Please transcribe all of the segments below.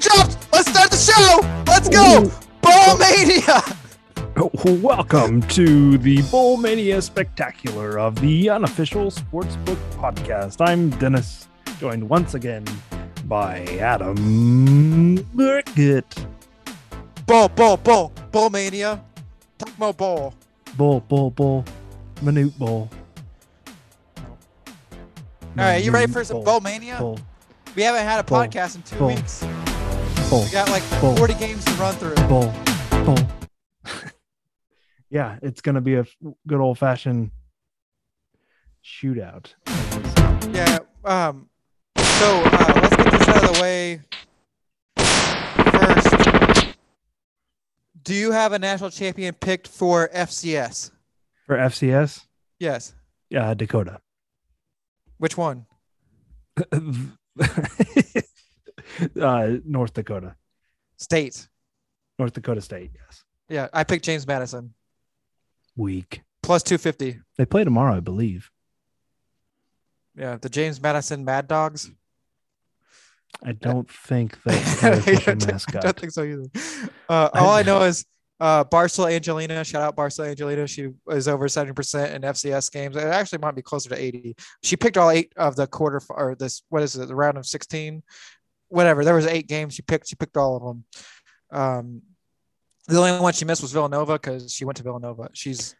dropped. Let's start the show. Let's go. Bowl Mania. Welcome to the Bowl Mania Spectacular of the unofficial sportsbook podcast. I'm Dennis, joined once again by Adam Burkett. Bowl, bowl, bowl, bowl mania. Tecmo bowl. Bull, bull, bull, minute bowl. All right, you ready for some bowl, bowl mania? Bull, We haven't had a Bowl, podcast in two bowl, weeks. Bull, We got like bowl. 40 games to run through. bull, bull. yeah, it's gonna be a good old fashioned shootout. Yeah. Um. So uh, let's get this out of the way first. Do you have a national champion picked for FCS? For FCS, Yes. uh, Dakota. Which one? uh, North Dakota, State. North Dakota State. Yes, Yeah, I picked James Madison weak. plus 250. They play tomorrow, I believe. Yeah, the James Madison Mad Dogs. I don't think that's their I don't think so either. Uh, all I know is uh, Barcel Angelina. Shout out Barcel Angelina. She is over seventy percent in FCS games. It actually might be closer to eighty. She picked all eight of the quarter or this. What is it? The round of sixteen. Whatever. There was eight games. She picked. She picked all of them. Um, the only one she missed was Villanova because she went to Villanova. She's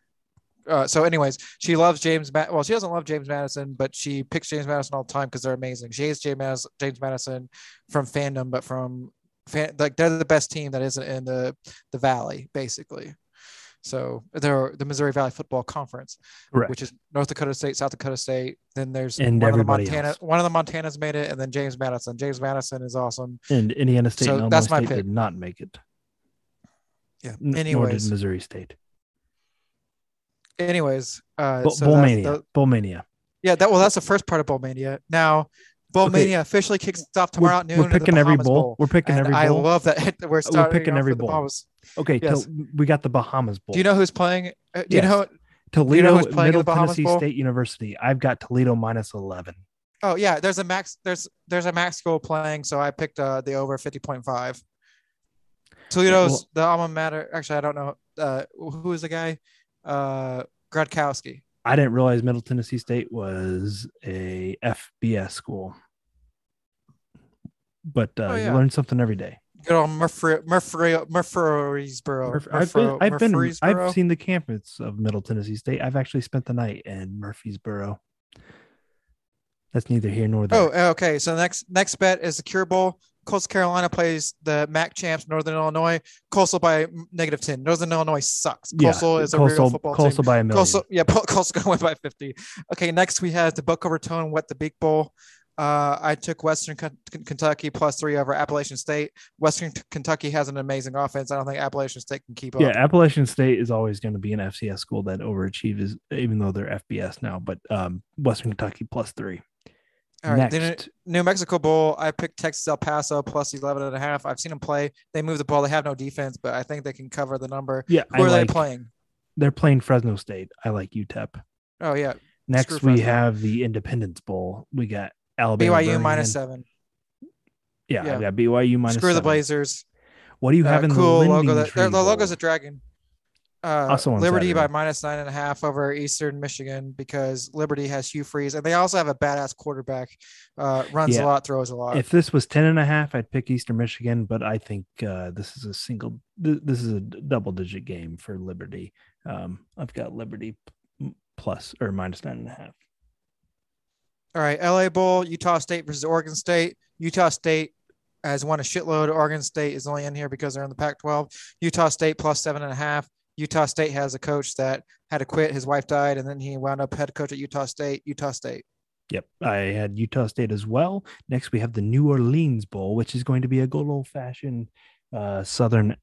uh, so, anyways, she loves James. Ma- well, she doesn't love James Madison, but she picks James Madison all the time because they're amazing. She hates James Madison, James Madison from fandom, but from fan, like they're the best team that isn't in the the Valley, basically. So there are the Missouri Valley Football Conference, Correct. which is North Dakota State, South Dakota State. Then there's And one of the Montana. else. One of the Montanas made it, and then James Madison. James Madison is awesome. and Indiana State So that's my State pick. did not make it. Yeah. N- nor did Anyways, Missouri State. anyways, uh, Bo- so Bowl Mania. the- Bowl Mania. Yeah, that well, that's the first part of Bowl Mania. Now, Bowl Okay. Mania officially kicks off tomorrow We're, at noon. we're picking every Bahamas bowl. We're picking And every bowl. I love that we're starting We're picking every bowl. Bahamas. okay, yes. We got the Bahamas Bowl. Do you know who's playing? uh, Do you Yes. know? Toledo who's playing Middle the Tennessee Bowl? State University? I've got Toledo minus eleven. Oh yeah, there's a max. There's there's a max goal playing, so I picked uh, the over fifty point five. Toledo's well- the alma mater. Actually, I don't know uh, who is the guy. Uh, Gradkowski. I didn't realize Middle Tennessee State was a FBS school. But uh, Oh, you learn something every day. Good old Murfree, Murfree, Murfreesboro. Murph- I've been, I've been, I've seen the campus of Middle Tennessee State. I've actually spent the night in Murfreesboro. That's neither here nor there. Oh, okay. So next next bet is the Cure Bowl. Coastal Carolina plays the MAC champs, Northern Illinois. Coastal by negative ten. Northern Illinois sucks. yeah, Coastal is a Coastal, real football Coastal team. by a million. Coastal, yeah, Coastal going by fifty. Okay, next we have the Boca Raton Wet the Beak Bowl. Uh, I took Western Ken- Kentucky plus three over Appalachian State. Western K- Kentucky has an amazing offense. I don't think Appalachian State can keep up. yeah, Appalachian State is always going to be an FCS school that overachieves, even though they're FBS now. But um, Western Kentucky plus three. All right. Then Next, New Mexico Bowl, I picked Texas El Paso plus 11 and a half. I've seen them play. They move the ball. They have no defense, but I think they can cover the number. yeah, Who I are like, they playing? They're playing Fresno State. I like UTEP. Oh, yeah. Next, Screw we Fresno. have the Independence Bowl. We got Alabama. BYU Birmingham. seven. Yeah, yeah. BYU minus. Screw the. Blazers. What do you have Uh, in cool the logo. That, their- the logo's a dragon. Uh, Liberty by minus nine and a half over Eastern Michigan because Liberty has Hugh Freeze and they also have a badass quarterback. Uh, runs Yeah. a lot, throws a lot. If this was 10 and a half, I'd pick Eastern Michigan, but I think uh, this is a single, th- this is a double digit game for Liberty. Um, I've got Liberty plus or minus nine and a half. All right, LA Bowl, Utah State versus Oregon State. Utah State has won a shitload. Oregon State is only in here because they're in the Pac 12. Utah State plus seven and a half. Utah State has a coach that had to quit. His wife died, and then he wound up head coach at Utah State. Utah State. Yep. I had Utah State as well. Next, we have the New Orleans Bowl, which is going to be a good old fashioned uh, Southern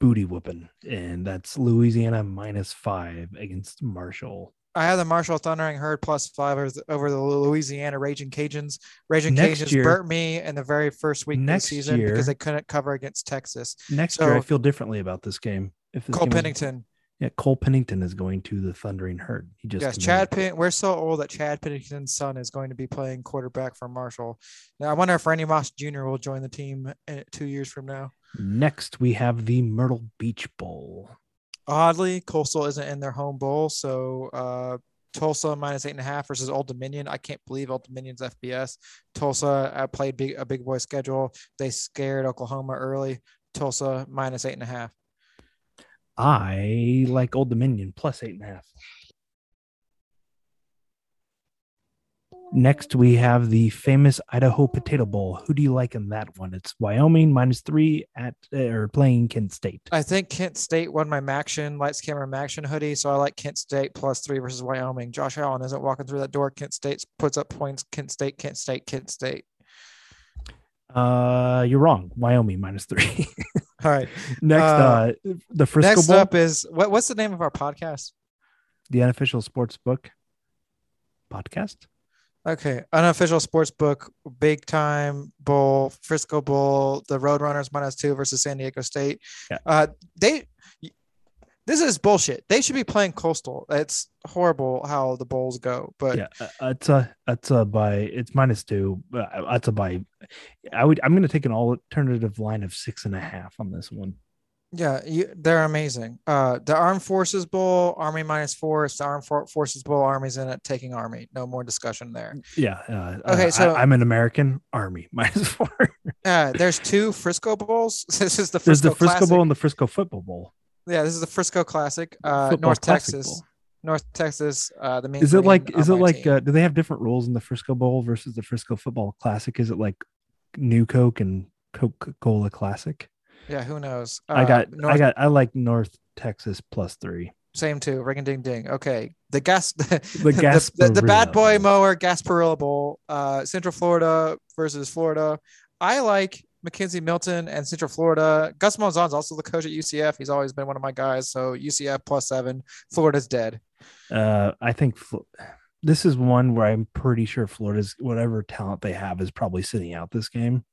booty whooping. And that's Louisiana minus five against Marshall. I have the Marshall Thundering Herd plus five over the, over the Louisiana Raging Cajuns. Raging Next Cajuns year- burnt me in the very first week Next of the season year- because they couldn't cover against Texas. Next year, I So- feel differently about this game. If Cole game is- Pennington. Yeah, Cole Pennington is going to the Thundering Herd. He just Yes. Chad Penn. We're so old that Chad Pennington's son is going to be playing quarterback for Marshall. Now, I wonder if Randy Moss Jr. will join the team in, two years from now. Next, we have the Myrtle Beach Bowl. Oddly, Coastal isn't in their home bowl, so uh, Tulsa minus eight and a half versus Old Dominion. I can't believe Old Dominion's FBS. Tulsa uh, played big, a big boy schedule. They scared Oklahoma early. Tulsa minus eight and a half. I like Old Dominion plus eight and a half. Next, we have the famous Idaho Potato Bowl. Who do you like in that one? It's Wyoming minus three at uh, or playing Kent State. I think Kent State won my Maction lights camera Maction hoodie, so I like Kent State plus three versus Wyoming. Josh Allen isn't walking through that door. Kent State puts up points. Kent State, Kent State, Kent State. Uh, you're wrong. Wyoming minus three. All right. Next, uh, Uh, the Frisco Next Bowl, up is what? What's the name of our podcast? the unofficial sports book podcast. Okay, unofficial sports book, big time bowl, Frisco Bowl, the Roadrunners minus two versus San Diego State. Yeah. Uh, they, this is bullshit. They should be playing Coastal. It's horrible how the bowls go, but yeah, uh, it's a it's a by it's minus two. Uh, it's a by. I would I'm going to take an alternative line of six and a half on this one. Yeah, you, they're amazing. Uh, the Armed Forces Bowl, Army minus four. It's the Armed For- Forces Bowl. Army's in it, taking Army. No more discussion there. Yeah. Uh, Okay, uh, so- I, am an American Army minus four. Uh, there's two Frisco Bowls. This is the There's Frisco the Frisco Classic. Bowl and the Frisco Football Bowl. Yeah, this is the Frisco Classic. Uh, North Classic Texas. Bowl. North Texas. Uh, the main. Is it like is it like uh, do they have different rules in the Frisco Bowl versus the Frisco Football Classic? Is it like New Coke and Coca Cola Classic? yeah, who knows? I Uh, got North, I got I like North Texas plus three. same too. Ring a ding ding. Okay, the gas. The, gas the, the bad boy mower Gasparilla Bowl. Uh, Central Florida versus Florida. I like McKenzie Milton and Central Florida. Gus Malzahn's also the coach at UCF. He's always been one of my guys. So UCF plus seven. Florida's dead. Uh, I think Fl- this is one where I'm pretty sure Florida's whatever talent they have is probably sitting out this game.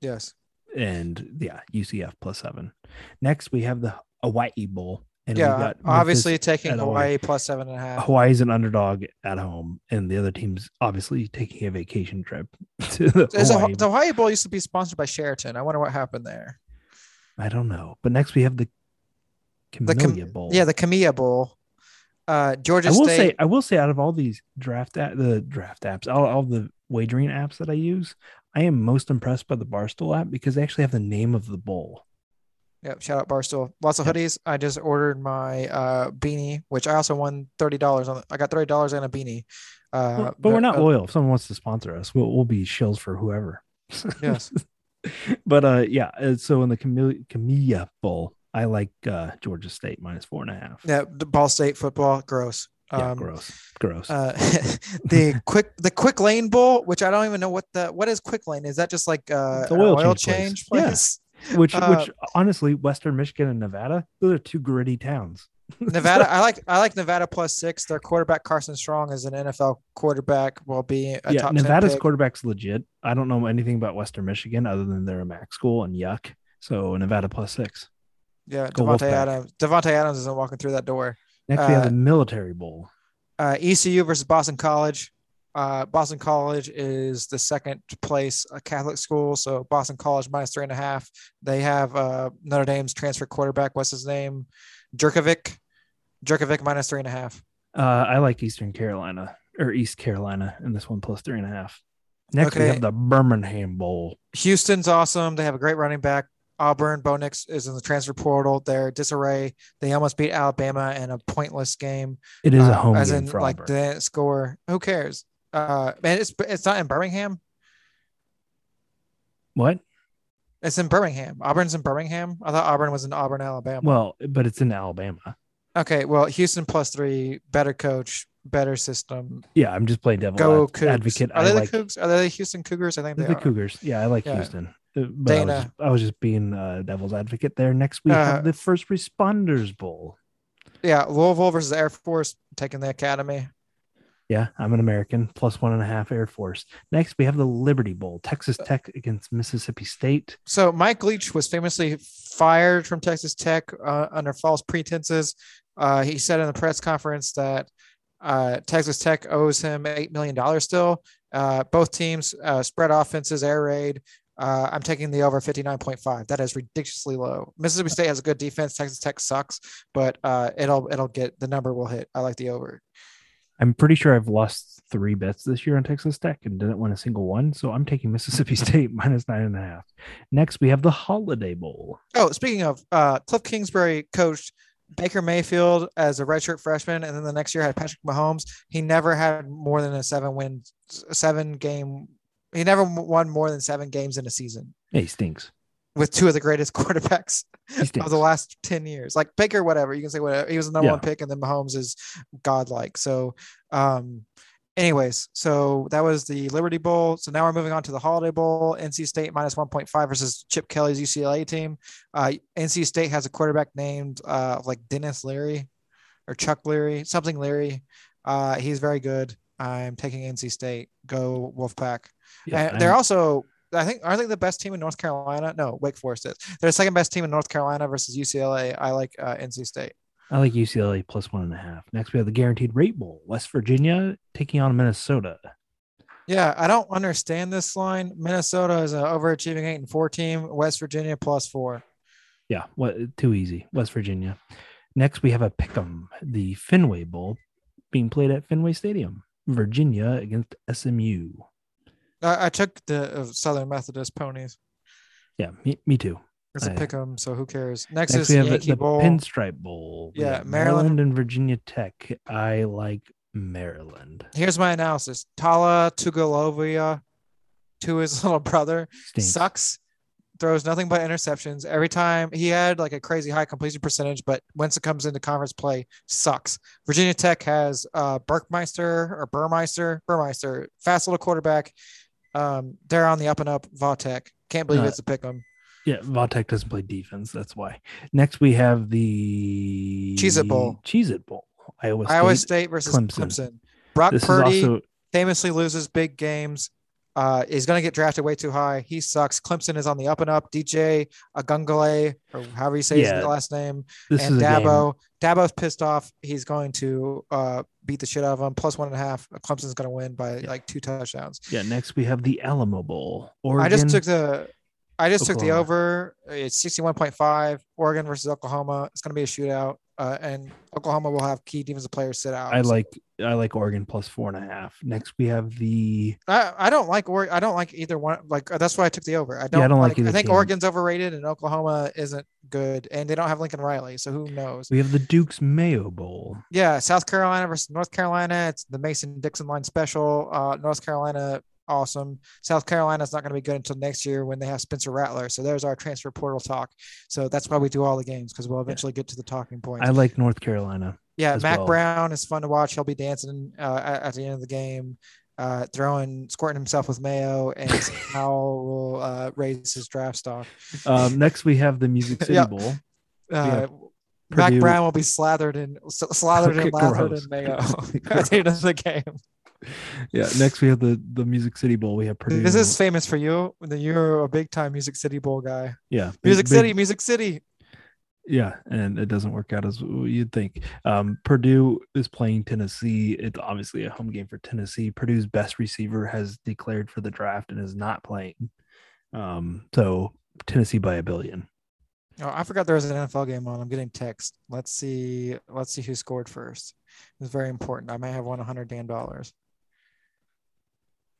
Yes. And yeah, UCF plus seven. Next, we have the Hawaii Bowl, and yeah. got Obviously taking Hawaii Hawaii. plus seven and a half. Hawaii's an underdog at home, and the other team's obviously taking a vacation trip to the Is a, Hawaii. the Hawaii Bowl used to be sponsored by Sheraton. I wonder what happened there. I don't know, but next we have the The Camellia Cam- Bowl. Yeah, the Camilla Bowl. Uh, Georgia I will State. say, I will say, out of all these draft the draft apps, all, all the wagering apps that I use, I am most impressed by the Barstool app because they actually have the name of the bowl. Yep, shout out Barstool. Lots of Yep. hoodies. I just ordered my uh beanie, which I also won thirty dollars on. I got thirty dollars and a beanie. Uh, Well, but we're not uh, loyal. If someone wants to sponsor us, we'll, we'll be shills for whoever. Yes. but uh, yeah. uh, So in the Camellia, Camellia Bowl, I like uh, Georgia State minus four and a half. Yeah, the Ball State football, gross. Yeah, Um, gross, gross. Uh, the quick the quick lane bowl, which I don't even know what the what is quick lane. Is that just like uh, oil oil change change place. Yeah. Which, uh, which honestly, Western Michigan and Nevada, those are two gritty towns. Nevada, I like I like Nevada plus six. Their quarterback Carson Strong is an NFL quarterback, Will be a yeah, Nevada's quarterback's legit. I don't know anything about Western Michigan other than they're a MAC school and yuck. So Nevada plus six. Yeah, Go Davante Adams. Davante Adams isn't walking through that door. Next, we have Uh, the Military Bowl. Uh, ECU versus Boston College. Uh, Boston College is the second place uh, Catholic school, so Boston College minus three and a half. They have uh, Notre Dame's transfer quarterback. What's his name? Jurkovec. Jurkovec minus three and a half. Uh, I like Eastern Carolina or East Carolina in this one plus three and a half. Next, we have the Birmingham Bowl. Houston's awesome. They have a great running back. Auburn, Bo Nix is in the transfer portal. They're disarray. They almost beat Alabama in a pointless game. It is a uh, home as game in for like Auburn. didn't score. Who cares? Uh, man, it's it's not in Birmingham. what? It's in Birmingham. Auburn's in Birmingham. I thought Auburn was in Auburn, Alabama. Well, but it's in Alabama. okay. Well, Houston plus three, better coach, better system. Yeah, I'm just playing devil Go ad- Cougs. advocate. Are I they like the Cougs? Are they the Houston Cougars? I think they the are. Cougars. Yeah, I like Yeah. Houston. Uh, But I was, Dana. just, I was just being uh, devil's advocate there. Next, week, Uh, the First Responders Bowl. Yeah, Louisville versus Air Force taking the academy. Yeah, I'm an American, plus one and a half Air Force. Next, we have the Liberty Bowl, Texas Tech against Mississippi State. So Mike Leach was famously fired from Texas Tech uh, under false pretenses. Uh, he said in the press conference that uh, Texas Tech owes him eight million dollars still. Uh, both teams uh, spread offenses, air raid. Uh, I'm taking the over 59.5. That is ridiculously low. Mississippi State has a good defense. Texas Tech sucks, but uh, it'll it'll get the number will hit. I like the over. I'm pretty sure I've lost three bets this year on Texas Tech and didn't win a single one. So I'm taking Mississippi State minus nine and a half. Next, we have the Holiday Bowl. Oh, speaking of, uh, Cliff Kingsbury coached Baker Mayfield as a redshirt freshman, and then the next year had Patrick Mahomes. He never had more than a seven win, seven game. He never won more than seven games in a season Yeah, he stinks. With two of the greatest quarterbacks of the last 10 years. Like Baker, whatever. You can say whatever. He was the number Yeah. one pick, and then Mahomes is godlike. So, um, anyways, so that was the Liberty Bowl. So now we're moving on to the Holiday Bowl. NC State minus 1.5 versus Chip Kelly's UCLA team. Uh, NC State has a quarterback named uh, like Dennis Leary or Chuck Leary, something Leary. Uh, he's very good. I'm taking NC State. Go Wolfpack. Yeah, and they're I'm- also, I think, aren't they the best team in North Carolina? No, Wake Forest is. They're the second best team in North Carolina versus UCLA. I like uh, NC State. I like UCLA plus one and a half. Next, we have the Guaranteed Rate Bowl. West Virginia taking on Minnesota. Yeah, I don't understand this line. Minnesota is an overachieving eight and four team. West Virginia plus four. Yeah, what too easy. West Virginia. Next, we have a pick'em, the Fenway Bowl, being played at Fenway Stadium. Virginia against SMU. I, I took the uh, Southern Methodist ponies. Yeah, me, me too. It's a I- pick 'em, so who cares? Next, Next, is we have Yankee the Bowl. Pinstripe Bowl. Yeah, got Maryland- and Virginia Tech. I like Maryland. Here's my analysis. Tala Tugalovia, to his little brother, Stinks. sucks. Throws nothing but interceptions every time. He had like a crazy high completion percentage, but once it comes into conference play, sucks. Virginia Tech has uh, Burkmeister or Burmeister, Burmeister, fast little quarterback. Um, they're on the up and up. Vautech can't believe Uh, it's a pick 'em. Yeah, Vautech doesn't play defense. That's why. Next, we have the Cheez-It Bowl. Cheez It Bowl. Iowa State. Iowa State versus Clemson. Clemson. Brock This Purdy also famously loses big games. Uh, is going to get drafted way too high. He sucks. Clemson is on the up and up. DJ Agungale, or however you say Yeah. his last name, this and is a game. Dabo. Dabo's pissed off. He's going to uh, beat the shit out of him. Plus one and a half. Clemson's going to win by Yeah. like two touchdowns. Yeah, next we have the Alamo Bowl. Oregon. I just took the. I just took the over. It's 61.5. Oregon versus Oklahoma. It's going to be a shootout. Uh, and Oklahoma will have key defensive players sit out. I So- like I like Oregon plus four and a half. Next we have the I, I don't like or I don't like either one. Like that's why I took the over. I don't. I don't like like. I think team. Oregon's overrated and Oklahoma isn't good, and they don't have Lincoln Riley, so who knows? we have the Duke's Mayo Bowl. Yeah, South Carolina versus North Carolina. It's the Mason Dixon line special. Uh, North Carolina, awesome. South Carolina's not going to be good until next year when they have Spencer Rattler. So there's our transfer portal talk. So that's why we do all the games because we'll eventually get to the talking points. I like North Carolina. Yeah, Mack well. Brown is fun to watch. He'll be dancing uh, at, at the end of the game, uh, throwing, squirting himself with mayo, and how will uh, raise his draft stock. Um, next we have the Music City Yeah. Bowl. Uh, Mack Purdue- Brown will be slathered in, slathered and lathered gross. in mayo at the end of the game. Yeah, next we have the the Music City Bowl. We have Purdue. This is famous for you. You're a big time Music City Bowl guy. yeah, big- Music big- City, Music City. Yeah, and it doesn't work out as you'd think. Um, Purdue is playing Tennessee. It's obviously a home game for Tennessee. Purdue's best receiver has declared for the draft and is not playing. Um, so Tennessee by a billion. Oh, I forgot there was an NFL game on. I'm getting text. Let's see. Let's see who scored first. It's very important. I might have won 100 Dan dollars.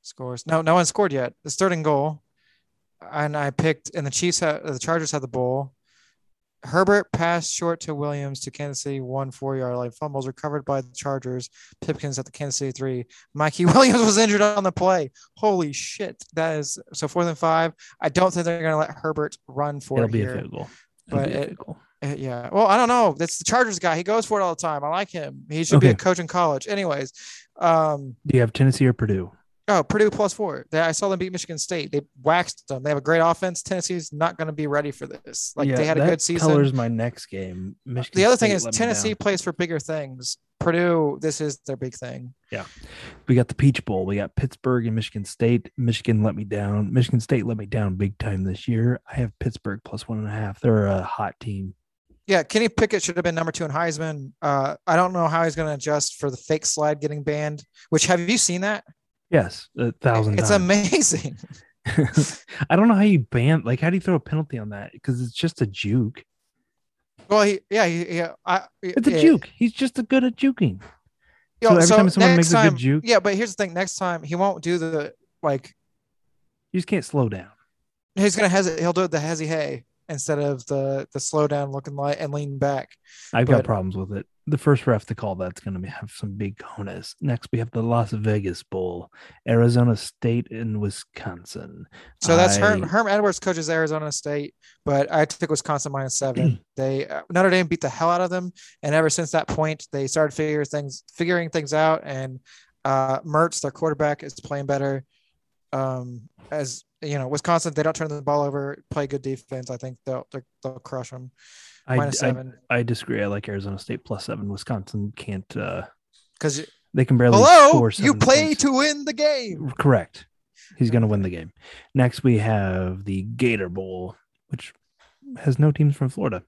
Scores. No, no one scored yet. The starting goal, and I picked. And the Chiefs had the Chargers had the ball. Herbert passed short to Williams to Kansas City, one four yard line. Fumbles recovered by the Chargers. Pipkins at the Kansas City three. Mikey Williams was injured on the play. Holy shit! That is so fourth and five. I don't think they're going to let Herbert run for It'll it be here. a field goal. It'll But a it- goal. Uh, Yeah. Well, I don't know. That's the Chargers guy. He goes for it all the time. I like him. He should be a coach in college. Anyways, um, Do you have Tennessee or Purdue? Oh, Purdue plus four. They, I saw them beat Michigan State. They waxed them. They have a great offense. Tennessee's not going to be ready for this. Like Yeah, they had a good season. Colors my next game. Michigan the other thing is Tennessee plays for bigger things. Purdue, this is their big thing. Yeah, we got the Peach Bowl. We got Pittsburgh and Michigan State. Michigan let me down. Michigan State let me down big time this year. I have Pittsburgh plus one and a half. They're a hot team. Yeah, Kenny Pickett should have been number two in Heisman. Uh, I don't know how he's going to adjust for the fake slide getting banned. Which have you seen that? Yes, a thousand. It's times. amazing. I don't know how you ban. Like, how do you throw a penalty on that? Because it's just a juke. Well, he, yeah, he, yeah. I, It's a yeah. juke. He's just a good at juking. Yo, So every time someone makes a good juke- yeah, but here's the thing: next time he won't do the like. You just can't slow down. He's gonna hesitate. He'll do the hezzy hey instead of the the slow down looking light and lean back. I've got problems with it. The first ref to call that's going to have some big cojones. Next, we have the Las Vegas Bowl, Arizona State and Wisconsin. So that's Herm, I- Herm Edwards coaches Arizona State, but I took Wisconsin minus seven. they uh, Notre Dame beat the hell out of them, and ever since that point, they started figuring things figuring things out. And uh, Mertz, their quarterback, is playing better. Um, as you know, Wisconsin, they don't turn the ball over, play good defense. I think they'll, they'll crush them. I, Minus I, I disagree. I like Arizona State plus seven. Wisconsin can't. uh because They can barely hello, you play points. to win the game. Correct. He's going to win the game. Next, we have the Gator Bowl, which has no teams from Florida.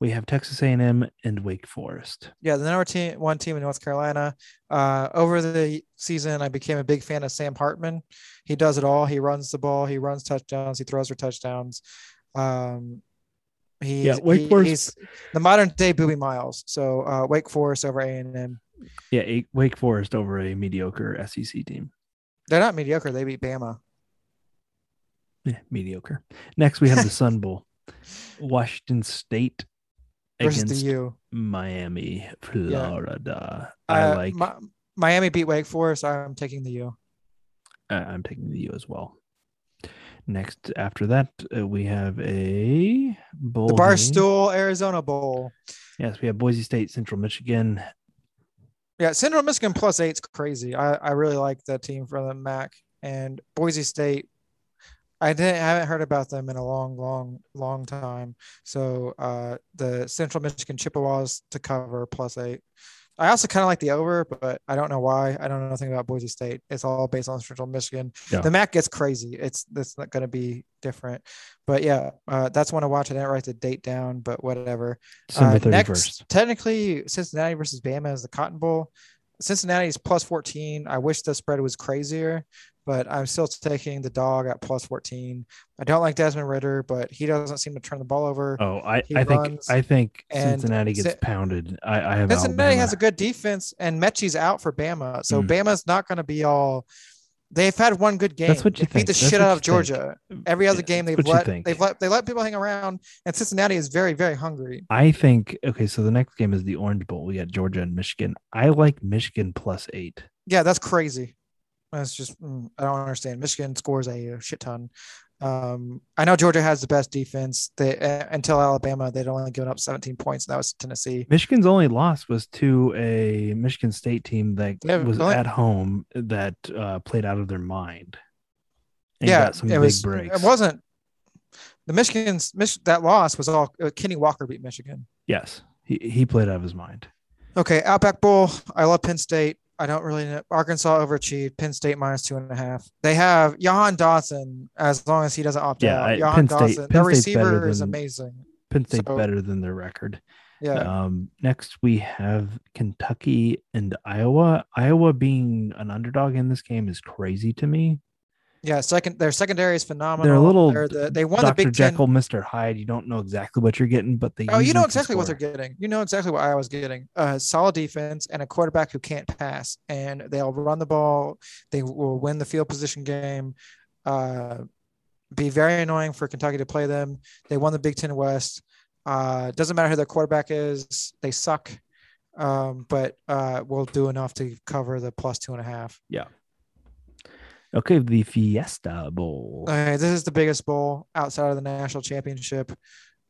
We have Texas A&M and Wake Forest. Yeah, the number team, one team in North Carolina. Uh, over the season, I became a big fan of Sam Hartman. He does it all. He runs the ball. He runs touchdowns. He throws for touchdowns. Um, he's, Yeah, Wake he- Forest- he's the modern day Boobie Miles. So uh, Wake Forest over A and M. Yeah, Wake Forest over a mediocre SEC team. They're not mediocre. They beat Bama. Yeah, mediocre. Next, we have the Sun Bowl, Washington State versus against the U. Miami, Florida. Uh, I like. Mi- Miami beat Wake Forest. I'm taking the U. I'm taking the U as well. Next, after that, uh, we have a bowl. The game. Barstool Arizona Bowl. Yes, we have Boise State, Central Michigan. Yeah, Central Michigan plus eight's crazy. I, I really like that team from the MAC and Boise State. I didn't I haven't heard about them in a long, long, long time. So uh the Central Michigan Chippewas to cover plus eight. I also kind of like the over, but I don't know why. I don't know nothing about Boise State. It's all based on Central Michigan. Yeah. The MAC gets crazy. It's that's not going to be different. But yeah, uh, that's one to watch. I didn't write the date down, but whatever. Uh, next, technically, Cincinnati versus Bama is the Cotton Bowl. Cincinnati is plus 14. I wish the spread was crazier, but I'm still taking the dog at plus 14. I don't like Desmond Ridder, but he doesn't seem to turn the ball over. Oh, I, He I think I think Cincinnati gets Ci- pounded. I, I have Cincinnati Alabama. has a good defense, and Metchie's out for Bama. So Mm. Bama's not going to be all. They've had one good game. That's what you they beat the That's shit out of Georgia. Every other Yeah, game they've let they've let they let people hang around, and Cincinnati is very very hungry. I think okay. So the next game is the Orange Bowl. We got Georgia and Michigan. I like Michigan plus eight. Yeah, that's crazy. That's just mm, I don't understand. Michigan scores a shit ton. Um, I know Georgia has the best defense. They uh, until Alabama, they'd only given up 17 points, and that was Tennessee. Michigan's only loss was to a Michigan State team that Yeah, was only- at home that uh, played out of their mind. and yeah, got some it big was. breaks. It wasn't the Michigan's. Mich- that loss was all uh, Kenny Walker beat Michigan. Yes, he he played out of his mind. Okay, Outback Bowl. I love Penn State. I don't really know. Arkansas overachieved. Penn State minus two and a half. They have Jahan Dotson as long as he doesn't opt Yeah, out. I- Jahan Penn State- Dotson. Penn Their receiver is amazing. Penn State So- better than their record. Yeah. Um, next we have Kentucky and Iowa. Iowa being an underdog in this game is crazy to me. Yeah, second their secondary is phenomenal. They're a little They're the, they won Dr. the Big Ten. Jekyll, Mr. Hyde. You don't know exactly what you're getting, but they Oh, you know exactly what they're getting. You know exactly what Iowa's getting. A solid defense and a quarterback who can't pass, and they'll run the ball. They will win the field position game. Uh, be very annoying for Kentucky to play them. They won the Big Ten West. Uh, doesn't matter who their quarterback is. They suck, um, but uh, we'll do enough to cover the plus two and a half. Okay, the Fiesta Bowl. Okay, this is the biggest bowl outside of the national championship.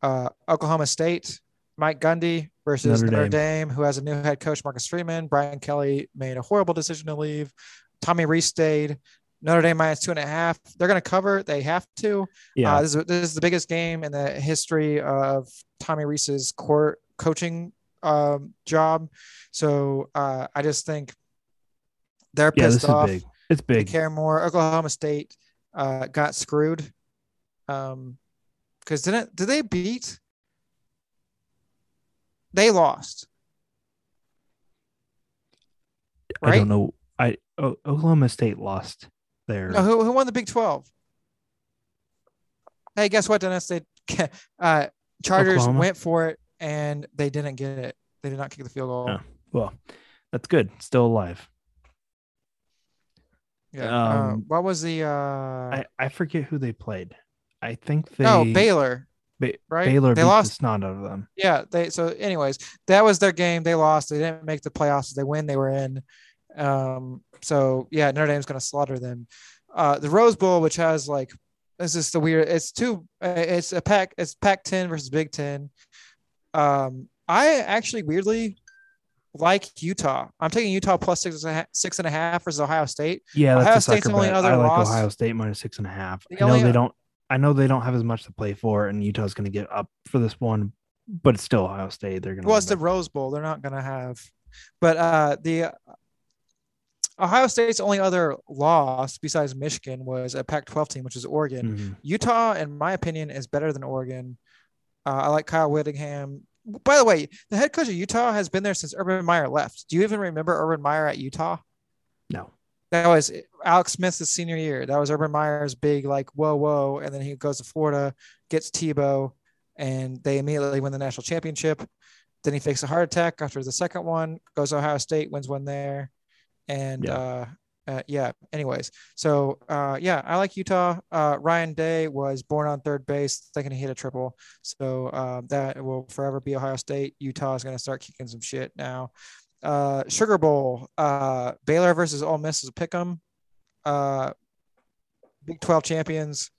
Uh, Oklahoma State, Mike Gundy versus Notre Notre, Dame. Dame. who has a new head coach, Marcus Freeman. Brian Kelly made a horrible decision to leave. Tommy Rees stayed. Notre Dame minus two and a half. They're going to cover. They have to. yeah, Uh, this, is, this is the biggest game in the history of Tommy Rees's court coaching um, job. So uh, I just think they're yeah, pissed this off. It's They big. care more. Oklahoma State uh, got screwed. Um, because didn't did they beat? they lost. I don't know. I o- Oklahoma State lost there. No, who, who won the Big 12? Hey, guess what, Dennis? They uh, Chargers Oklahoma. went for it and they didn't get it. They did not kick the field goal. Oh. well, that's good. Still alive. Yeah. uh, Um, what was the uh I, I forget who they played. I think they Oh, Baylor, Ba- right? Baylor they lost. the out of them. Yeah, they so anyways, that was their game. They lost. They didn't make the playoffs. They win, they were in. Um, so yeah, Notre Dame's gonna slaughter them. Uh the Rose Bowl, which has like this is the weird it's two uh, it's a pack it's Pac 10 versus Big 10. Um I actually weirdly like Utah. I'm taking Utah plus six and a half, six and a half versus Ohio State. Yeah, that's Ohio State's only other I like loss- Ohio State minus six and a half. The I know only- they don't. I know they don't have as much to play for, and Utah's going to get up for this one, but it's still Ohio State. They're going to. Well, it's the Rose Bowl. They're not gonna have, but uh, the Ohio State's only other loss besides Michigan was a Pac-12 team, which is Oregon. Mhm. Utah, in my opinion, is better than Oregon. Uh, I like Kyle Whittingham. By the way, the head coach of Utah has been there since Urban Meyer left. Do you even remember Urban Meyer at Utah? No. That was Alex Smith's senior year. That was Urban Meyer's big, like, whoa, whoa. And then he goes to Florida, gets Tebow, and they immediately win the national championship. Then he fakes a heart attack after the second one, goes to Ohio State, wins one there. And Yeah. uh, uh, yeah, anyways. So uh, yeah, I like Utah. Uh, Ryan Day was born on third base, thinking he hit a triple. So uh, that will forever be Ohio State. Utah is going to start kicking some shit now. Uh, Sugar Bowl, uh, Baylor versus Ole Miss is a pick 'em. Uh, Big 12 champions.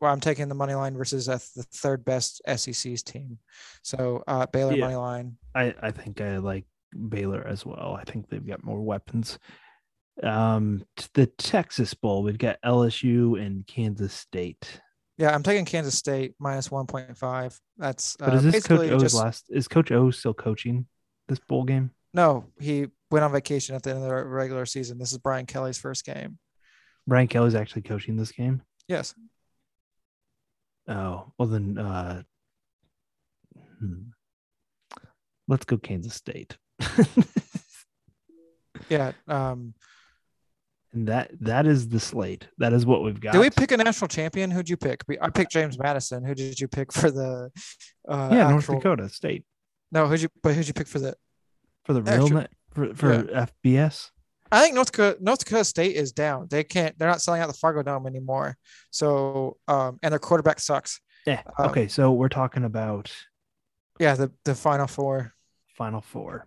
Well, I'm taking the money line versus the third best SEC's team. So uh, Baylor Yeah. money line. I I think I like Baylor as well. I think they've got more weapons. Um, the Texas Bowl, we've got LSU and Kansas State. Yeah, I'm taking Kansas State minus 1.5. That's But uh, is this Coach O's just last? Is Coach O still coaching this bowl game? no. He went on vacation at the end of the regular season. This is Brian Kelly's first game. Brian Kelly's actually coaching this game. Yes. Oh, well then uh hmm. let's go Kansas State. Yeah. Um, and that that is the slate. That is what we've got. did we pick a national champion? Who'd you pick? I picked James Madison. Who did you pick for the? Uh, Yeah, North actual- Dakota State No, who'd you? But who'd you pick for the? for the real Actual- net for, for FBS. I think North Dakota, North Dakota State is down. They can't. They're not selling out the Fargo Dome anymore. So, um, and their quarterback sucks. Yeah. Um, okay, so we're talking about Yeah, the the Final Four. Final Four.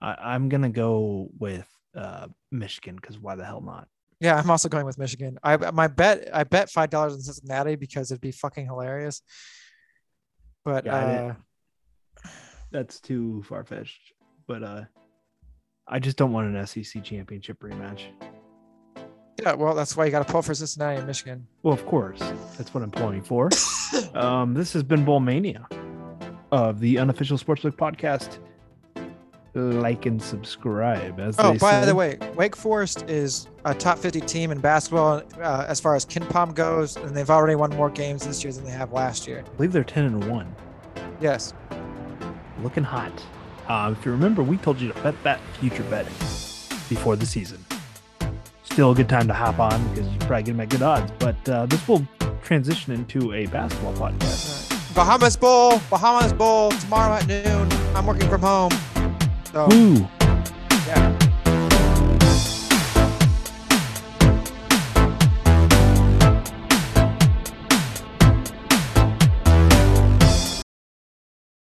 I, I'm gonna go with uh Michigan because why the hell not? Yeah, I'm also going with Michigan. I my bet. I bet five dollars on Cincinnati because it'd be fucking hilarious. But Yeah, uh, That's too far fetched. But uh I just don't want an SEC championship rematch. yeah, well, that's why you got to pull for Cincinnati and Michigan. Well, of course. That's what I'm pulling for. um, this has been Bowl Mania of the unofficial Sportsbook podcast. Like and subscribe. As Oh, they by say. the way, Wake Forest is a top 50 team in basketball uh, as far as KenPom goes, and they've already won more games this year than they have last year. I believe they're 10 and 1. Yes. Looking hot. Uh, if you remember, we told you to bet that future betting before the season. Still a good time to hop on because you probably get them at good odds. But uh, this will transition into a basketball podcast. Bahamas Bowl, Bahamas Bowl tomorrow at noon. I'm working from home. So, yeah.